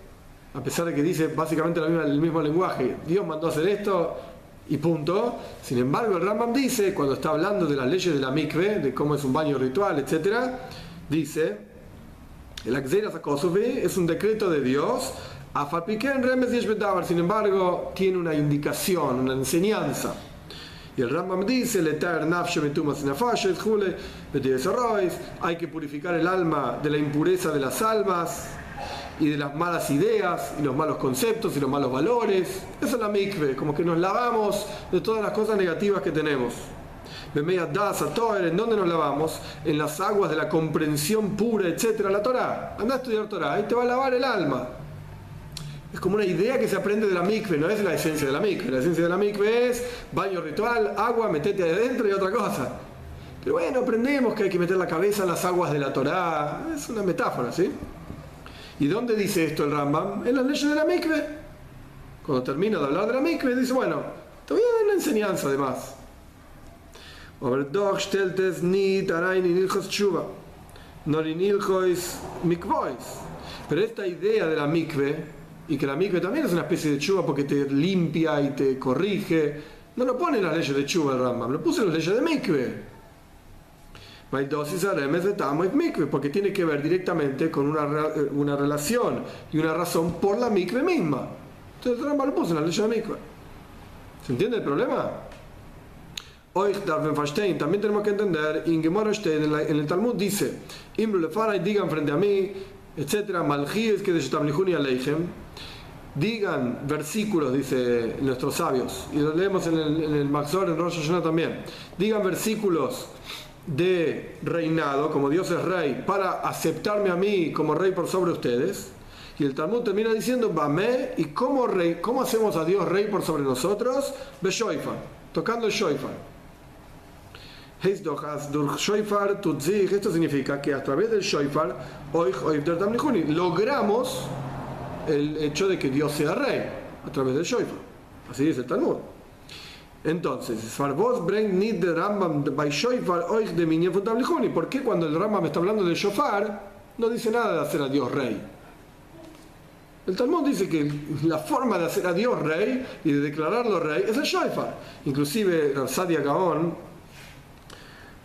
a pesar de que dice básicamente el mismo lenguaje, Dios mandó hacer esto y punto. Sin embargo, el Rambam dice, cuando está hablando de las leyes de la mikve, de cómo es un baño ritual, etcétera, dice, el Akzeras Akosove es un decreto de Dios, sin embargo, tiene una indicación, una enseñanza. Y el Rambam dice, hay que purificar el alma de la impureza de las almas y de las malas ideas y los malos conceptos y los malos valores. Eso es la mikve, como que nos lavamos de todas las cosas negativas que tenemos. ¿En dónde nos lavamos? En las aguas de la comprensión pura, etcétera, la Torah. Anda a estudiar Torah, ahí te va a lavar el alma. Es como una idea que se aprende de la mikve, no es la esencia de la mikve. La esencia de la mikve es baño ritual, agua, metete adentro y otra cosa. Pero bueno, aprendemos que hay que meter la cabeza en las aguas de la Torah. Es una metáfora, ¿sí? ¿Y dónde dice esto el Rambam? En las leyes de la mikve. Cuando termina de hablar de la mikve, dice, bueno, te voy a dar una enseñanza además. Aber doch stellt es nicht rein in Ilchos Tshuva, nor in Ilchos Mikvois. Pero esta idea de la mikve, y que la mikve también es una especie de chuva porque te limpia y te corrige, no lo pone en las leyes de chuva el Rambam, lo puso en las leyes de mikve. Porque tiene que ver directamente con una, una relación y una razón por la mikve misma. Entonces el Rambam lo puso en la ley de mikve. ¿Se entiende el problema? También tenemos que entender, en el Talmud dice, digan frente a mí, etcétera, Maljíes que digan versículos, dice nuestros sabios, y lo leemos en el, en Maxor, en Rosh Hashanah también, digan versículos de reinado, como Dios es rey, para aceptarme a mí como rey por sobre ustedes. Y el Talmud termina diciendo, Bamé, ¿y cómo, rey, cómo hacemos a Dios rey por sobre nosotros? Beshoifar, tocando el shoifar. Esto significa que a través del shoifar, logramos el hecho de que Dios sea rey a través del shoifar. Así dice el Talmud. Entonces, ¿por qué cuando el Rambam está hablando del shofar no dice nada de hacer a Dios rey? El Talmud dice que la forma de hacer a Dios rey y de declararlo rey es el shofar. Inclusive Sadia Gaon,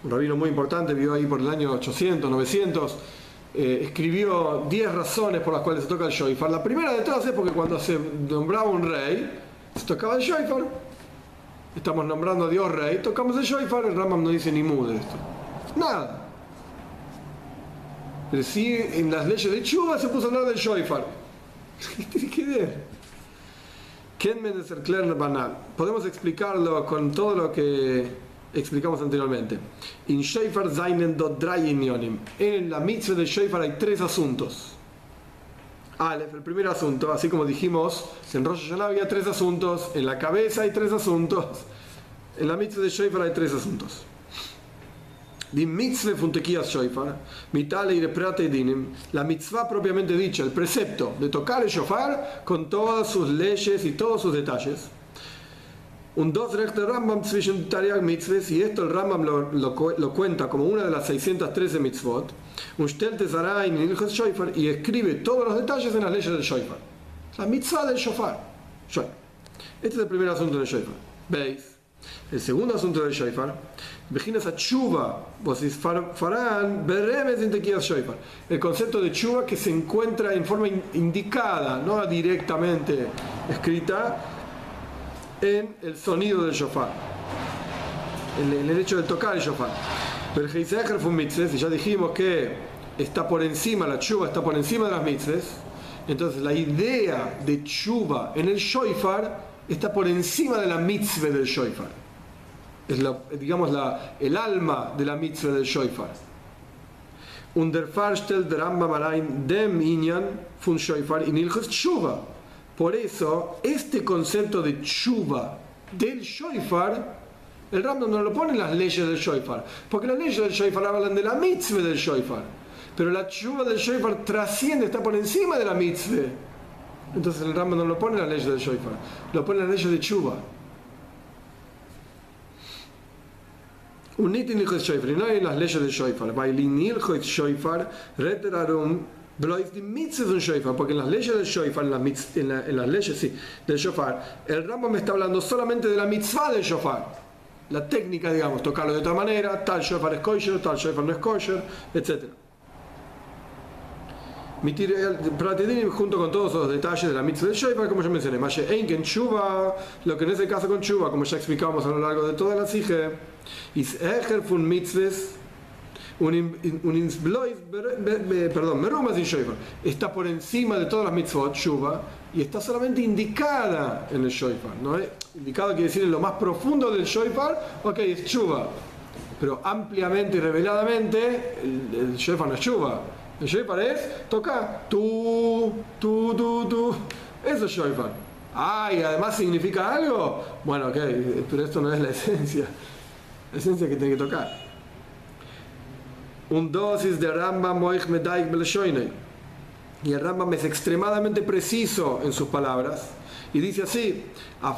un rabino muy importante, vivió ahí por el año 800, 900, eh, escribió 10 razones por las cuales se toca el shofar. La primera de todas es porque cuando se nombraba un rey, se tocaba el shofar estamos nombrando a Dios rey, tocamos el shofar, el Ramam no dice ni mu de esto. Nada. Pero sí, en las leyes de Chuba se puso a hablar del shofar. ¿Qué tiene que ver? banal. Podemos explicarlo con todo lo que explicamos anteriormente. In Shofar Zainen dot En la mitzvah del shofar hay tres asuntos. Aleph, el primer asunto, así como dijimos, en Rosh Hashanah había tres asuntos, en la cabeza hay tres asuntos, en la mitzvah de Shofar hay tres asuntos. Di mitzvah mitale y dinim, la mitzvah propiamente dicha, el precepto de tocar el shofar con todas sus leyes y todos sus detalles. Un dos rechte Rambam zwischen Tariag mitzvahs, y esto el Rambam lo, lo, cuenta como una de las 613 mitzvot, un stelte Zarain en Shofar, y escribe todos los detalles en las leyes del Shofar. La mitzvah del shofar. Este es el primer asunto del shofar. ¿Veis? El segundo asunto del shofar, Vejinas a chuva, vos farán, beremes en shofar. El concepto de chuva que se encuentra en forma indicada, no directamente escrita, en el sonido del shofar, en el hecho de tocar el shofar. Pero el fue un mitzvah, y ya dijimos que está por encima, la chuva está por encima de las mitzvahs, entonces la idea de chuva en el shofar está por encima de la mitzvah del shofar. Es la, digamos la, el alma de la mitzvah del shofar. Under der Rambam dem Inyan fun shofar in ilchus chuva. Por eso, este concepto de chuva del shofar, el Rambam no lo pone en las leyes del shofar, porque las leyes del shofar hablan de la mitzvah del shofar, pero la chuva del shofar trasciende, está por encima de la mitzvah. Entonces el Rambam no lo pone en las leyes del shofar, lo pone en las leyes de chuva. Unitin hijo de shofar, no hay las leyes del shofar. Shofar, reterarum Porque en las leyes del shofar, en, la, en, la, en las leyes sí, del shofar, el Rambam me está hablando solamente de la mitzvah del shofar. La técnica, digamos, tocarlo de otra manera, tal shofar es kosher, tal shofar no es kosher, etc. junto con todos los detalles de la mitzvah del shofar, como ya mencioné, en chuva, lo que en ese caso con chuva, como ya explicamos a lo largo de toda la sige, is echer fun mitzvahs un, un perdón, está por encima de todas las mitzvot, Shuba, y está solamente indicada en el Shoifar. ¿no? Indicado quiere decir en lo más profundo del Shoifar, ok, es Shuba. Pero ampliamente y reveladamente, el, el Shoifar no es Shuba. El Shoifar es toca tú, tú, tú, tú. Eso es Shoifar. Ah, y además significa algo. Bueno, ok, pero esto no es la esencia. La esencia que tiene que tocar un dosis de Rambam Moich Medaik Y el Rambam es extremadamente preciso en sus palabras Y dice así, a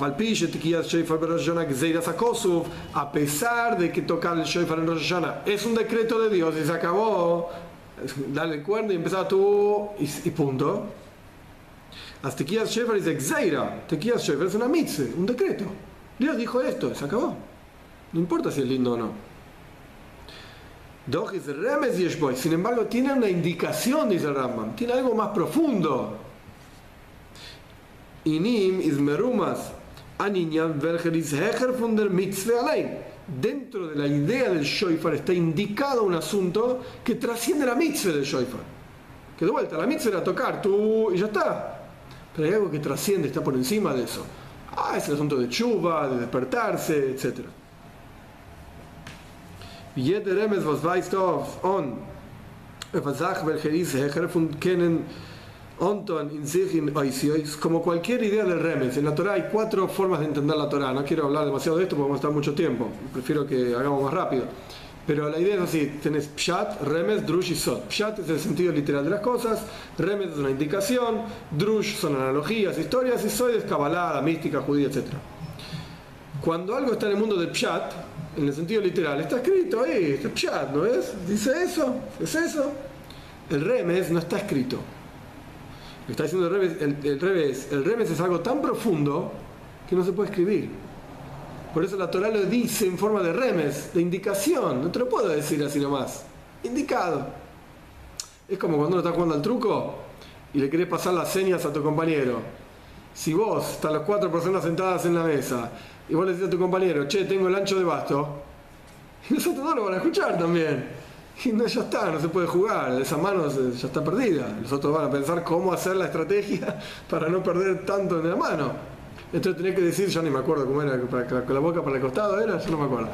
pesar de que tocar el shofar en Rosh es un decreto de Dios y se acabó, dale el cuerno y empezaba tú y, punto. Hasta Tekiyas Shofar dice Gzeira, Tekiyas Shofar es una mitzvah, un decreto. Dios dijo esto, se acabó. No importa si es lindo o no. Sin embargo, tiene una indicación, dice el Rambam, tiene algo más profundo. Inim. Dentro de la idea del shofar está indicado un asunto que trasciende la mitzvah del shofar. Que de vuelta, la mitzvah era tocar tú y ya está. Pero hay algo que trasciende, está por encima de eso. Ah, es el asunto de chuva, de despertarse, etc. Jeder Remes, was weißt du auf, on, eine Sache, welche ist, hecher von kennen, Onton in como cualquier idea del remes. En la Torah hay cuatro formas de entender la Torah. No quiero hablar demasiado de esto porque vamos a estar mucho tiempo. Prefiero que hagamos más rápido. Pero la idea es así: tenés pshat, remes, drush y sot. Pshat es el sentido literal de las cosas, remes es una indicación, drush son analogías, historias y sot es kabbalah, mística, judía, etc. Cuando algo está en el mundo del pshat, en el sentido literal, está escrito ahí, está pshat, ¿no es? Dice eso, es eso. El remes no está escrito está diciendo el revés, el, revés, el revés es algo tan profundo que no se puede escribir. Por eso la Torah lo dice en forma de remes, de indicación. No te lo puedo decir así nomás. Indicado. Es como cuando uno está jugando al truco y le querés pasar las señas a tu compañero. Si vos están las cuatro personas sentadas en la mesa y vos le decís a tu compañero, che, tengo el ancho de basto, y nosotros no lo van a escuchar también. Y no, ya está, no se puede jugar, esa mano ya está perdida. Los otros van a pensar cómo hacer la estrategia para no perder tanto en la mano. Entonces tenés que decir, ya ni me acuerdo cómo era, con la boca para el costado era, yo no me acuerdo.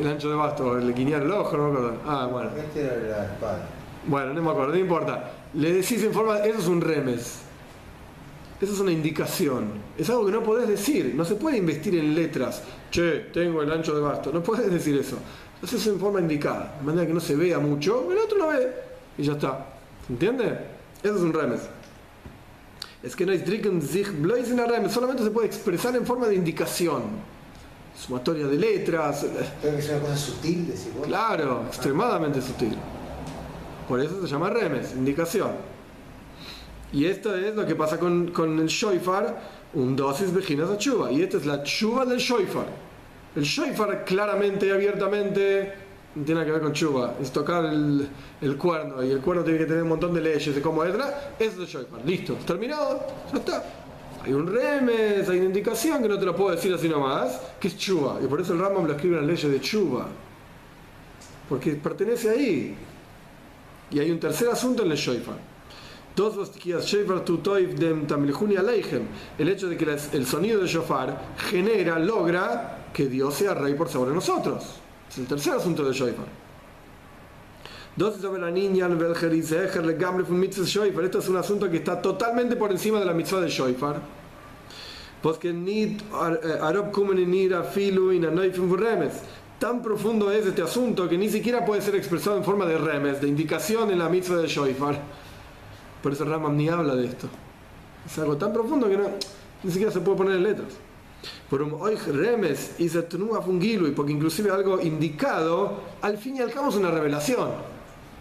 El ancho de basto, el guiñar el ojo, no me acuerdo. Ah, bueno. Este era la espada. Bueno, no me acuerdo, no importa. Le decís en forma, eso es un remes. Eso es una indicación. Es algo que no podés decir. No se puede investir en letras. Che, tengo el ancho de basto. No puedes decir eso. Eso es en forma indicada, de manera que no se vea mucho, el otro lo ve y ya está. ¿Se entiende? Eso es un remes. Es que no es sich en remes, solamente se puede expresar en forma de indicación. Sumatoria de letras. Pero que es una cosa sutil, decir Claro, extremadamente sutil. Por eso se llama remes, indicación. Y esto es lo que pasa con, con el shofar, un dosis vejinas a chuva. Y esta es la chuva del shofar. El shofar claramente y abiertamente tiene que ver con chuba, es tocar el, cuerno y el cuerno tiene que tener un montón de leyes de cómo entra, es el shofar. Listo, terminado, ya está. Hay un remes, hay una indicación que no te lo puedo decir así nomás, que es chuba. Y por eso el Rambam lo escribe en las leyes de chuba. Porque pertenece ahí. Y hay un tercer asunto en el shofar. El hecho de que el sonido del shofar genera, logra que Dios sea rey por sobre nosotros. Es el tercer asunto del Shoifar. Esto es un asunto que está totalmente por encima de la mitzvah del Shoifar. Porque tan profundo es este asunto que ni siquiera puede ser expresado en forma de remes, de indicación en la mitzvah del Shoifar. Por eso Ramam ni habla de esto. Es algo tan profundo que no, ni siquiera se puede poner en letras por oich remes y se y porque inclusive algo indicado, al fin y al cabo es una revelación.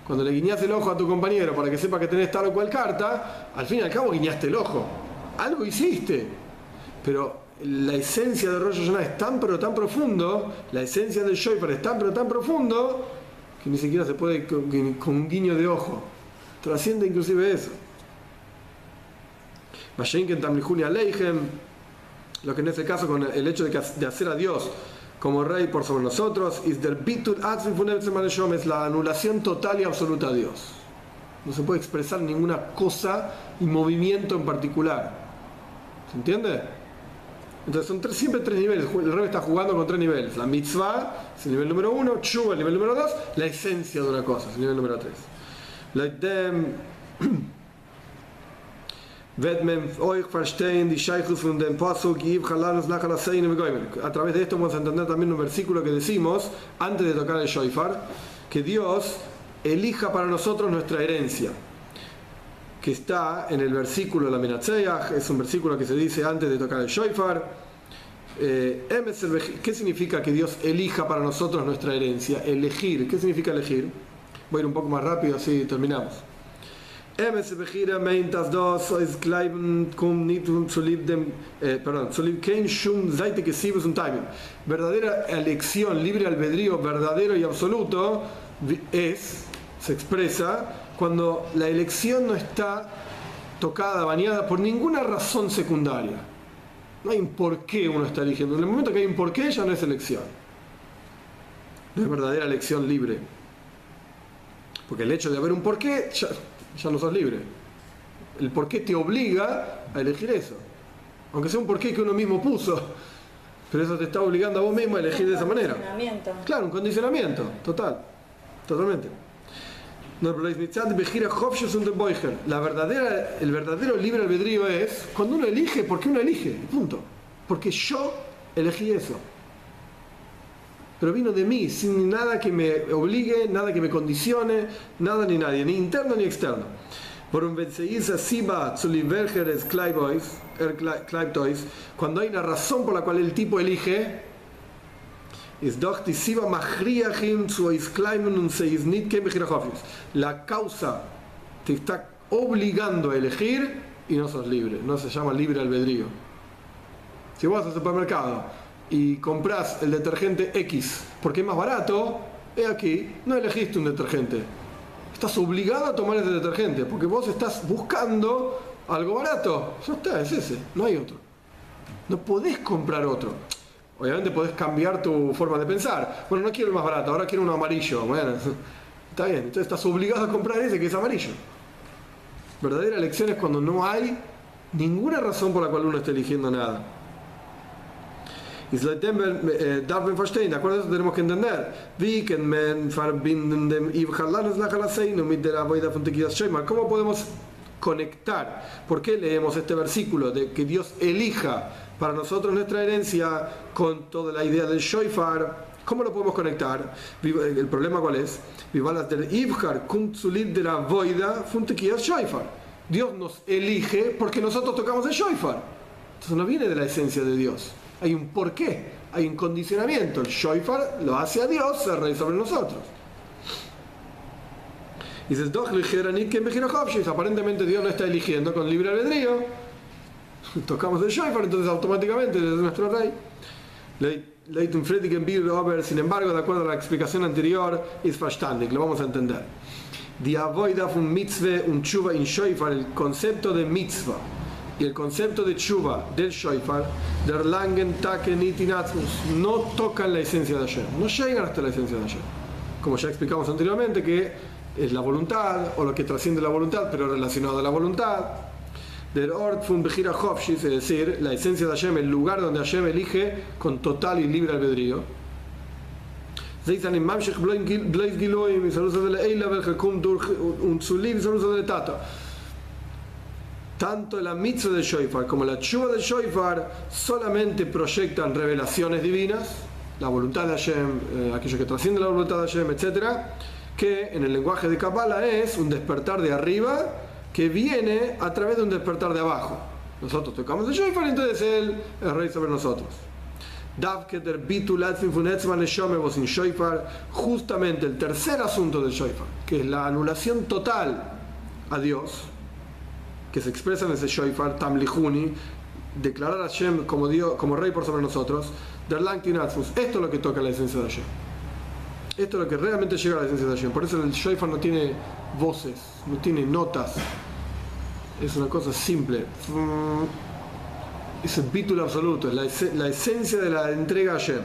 Cuando le guiñas el ojo a tu compañero para que sepa que tenés tal o cual carta, al fin y al cabo guiñaste el ojo. Algo hiciste. Pero la esencia de Rosh Hashanah es tan pero tan profundo, la esencia del Shoifer es tan pero tan profundo, que ni siquiera se puede con, con un guiño de ojo. Trasciende inclusive eso. Lo que en este caso con el hecho de, hacer a Dios como rey por sobre nosotros, es la anulación total y absoluta a Dios. No se puede expresar ninguna cosa y movimiento en particular. ¿Se entiende? Entonces son siempre tres niveles. El rey está jugando con tres niveles. La mitzvah es el nivel número uno, chuva el nivel número dos, la esencia de una cosa es el nivel número tres. A través de esto vamos a entender también un versículo que decimos antes de tocar el shofar, que Dios elija para nosotros nuestra herencia. que está en el versículo la Menatzeach, es un versículo que se dice antes de tocar el Shoifar. Eh, ¿Qué significa que Dios elija para nosotros nuestra herencia? Elegir. ¿Qué significa elegir? Voy a ir un poco más rápido, así terminamos. MS Bechira kleiben kum eh, perdón, zu lieb kein shum seite que sibes un timing. Verdadera elección, libre albedrío verdadero y absoluto es se expresa cuando la elección no está tocada, bañada por ninguna razón secundaria. No hay un por qué uno está eligiendo. En el momento que hay un por qué ya no es elección. No es verdadera elección libre. Porque el hecho de haber un por qué ya, ya no sos libre. El por qué te obliga a elegir eso. Aunque sea un por qué que uno mismo puso. Pero eso te está obligando a vos mismo a elegir de esa manera. Claro, un condicionamiento, total. Totalmente. La verdadera, el verdadero libre albedrío es cuando uno elige, porque uno elige, punto. Porque yo elegí eso. Pero vino de mí, sin nada que me obligue, nada que me condicione, nada ni nadie, ni interno ni externo. Por un cuando hay una razón por la cual el tipo elige, la causa te está obligando a elegir y no sos libre, no se llama libre albedrío. Si vas al supermercado y compras el detergente X porque es más barato, he aquí, no elegiste un detergente. Estás obligado a tomar ese detergente porque vos estás buscando algo barato. Ya está, es ese, no hay otro. No podés comprar otro. Obviamente podés cambiar tu forma de pensar. Bueno, no quiero el más barato, ahora quiero uno amarillo. Bueno, está bien, entonces estás obligado a comprar ese que es amarillo. Verdadera elección es cuando no hay ninguna razón por la cual uno esté eligiendo nada. Y eh, de acuerdo eso tenemos que entender. ¿Cómo podemos conectar? ¿Por qué leemos este versículo de que Dios elija para nosotros nuestra herencia con toda la idea del Shoifar. ¿Cómo lo podemos conectar? El problema cuál es? del Ibhar, de la Voida, Shoifar. Dios nos elige porque nosotros tocamos el Shoifar. Entonces no viene de la esencia de Dios. Hay un porqué, hay un condicionamiento. El Shoifar lo hace a Dios, se rey sobre nosotros. Y dices, aparentemente Dios no está eligiendo con libre albedrío tocamos el shofar, entonces automáticamente es nuestro rey. Sin embargo, de acuerdo a la explicación anterior, es verstandig, lo vamos a entender. Die Avoida un mitzvah, un in shofar, el concepto de mitzvah y el concepto de chuva del shofar, der langen taken no tocan la esencia de Hashem, no llegan hasta la esencia de Hashem. Como ya explicamos anteriormente, que es la voluntad, o lo que trasciende la voluntad, pero relacionado a la voluntad del Ort fun Bejira es decir, la esencia de Hashem, el lugar donde Hashem elige con total y libre albedrío. Tanto la mitzvah de Shoifar como la chuva de Shoifar solamente proyectan revelaciones divinas, la voluntad de Hashem, eh, aquello que trasciende la voluntad de Hashem, etc., que en el lenguaje de Kabbalah es un despertar de arriba que viene a través de un despertar de abajo. Nosotros tocamos el shofar, entonces Él es rey sobre nosotros. Justamente el tercer asunto del shofar, que es la anulación total a Dios, que se expresa en ese shofar, Tamlihuni, declarar a Hashem como, Dios, como rey por sobre nosotros, esto es lo que toca la esencia de Hashem. Esto es lo que realmente llega a la esencia de Hashem. Por eso el shofar no tiene voces, no tiene notas, es una cosa simple. Es el título absoluto, la, la esencia de la entrega a Hashem.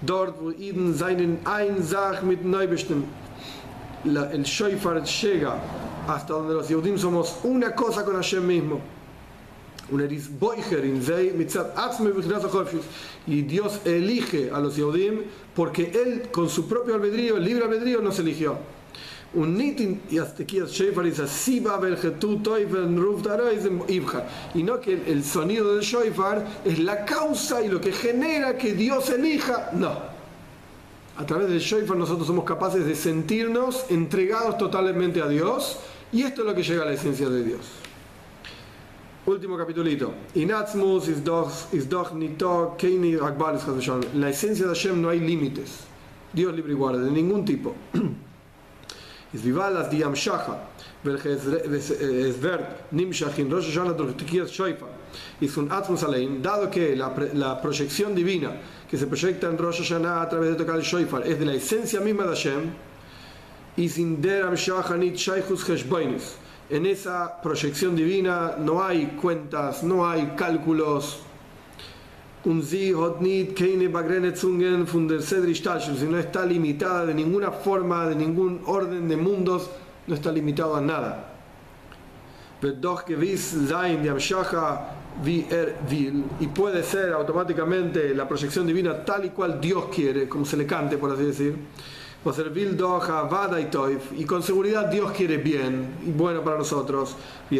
Dort, wo Iden seinen Einsach mit Neubestimmt, el Shoifar llega hasta donde los Yehudim somos una cosa con Hashem mismo. Y Dios elige a los Yehudim porque Él con su propio albedrío, el libre albedrío, nos eligió y no que el sonido del shofar es la causa y lo que genera que Dios elija, no. A través del shofar nosotros somos capaces de sentirnos entregados totalmente a Dios Y esto es lo que llega a la esencia de Dios. Último capitulito. La esencia de Hashem no hay límites. Dios libre y guarde, de ningún tipo. Dado que la, la proyección divina que se proyecta en Rosh Hashanah a través de tocar el shofar es de la esencia misma de Hashem, y sin deram shachanit shaychus heshbainis en esa proyección divina no hay cuentas, no hay cálculos. no está limitada de ninguna forma, de ningún orden de mundos, no está limitado a nada. Er y puede ser automáticamente la proyección divina tal y cual Dios quiere, como se le cante, por así decir y con seguridad Dios quiere bien y bueno para nosotros. Y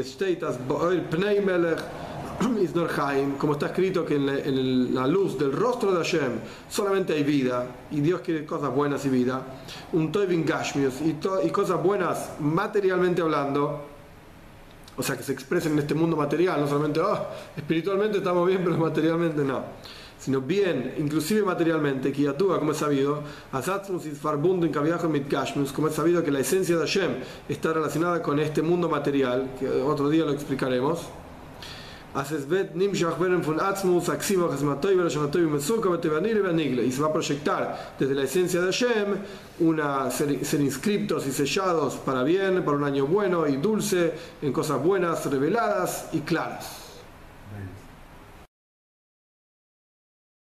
como está escrito que en la luz del rostro de Hashem solamente hay vida y Dios quiere cosas buenas y vida. Un y cosas buenas materialmente hablando. O sea, que se expresen en este mundo material, no solamente, oh, espiritualmente estamos bien, pero materialmente no sino bien, inclusive materialmente, que Yatúa, como es sabido, como es sabido que la esencia de Hashem está relacionada con este mundo material, que otro día lo explicaremos. Y se va a proyectar desde la esencia de Hashem una, ser, ser, inscriptos y sellados para bien, para un año bueno y dulce, en cosas buenas, reveladas y claras.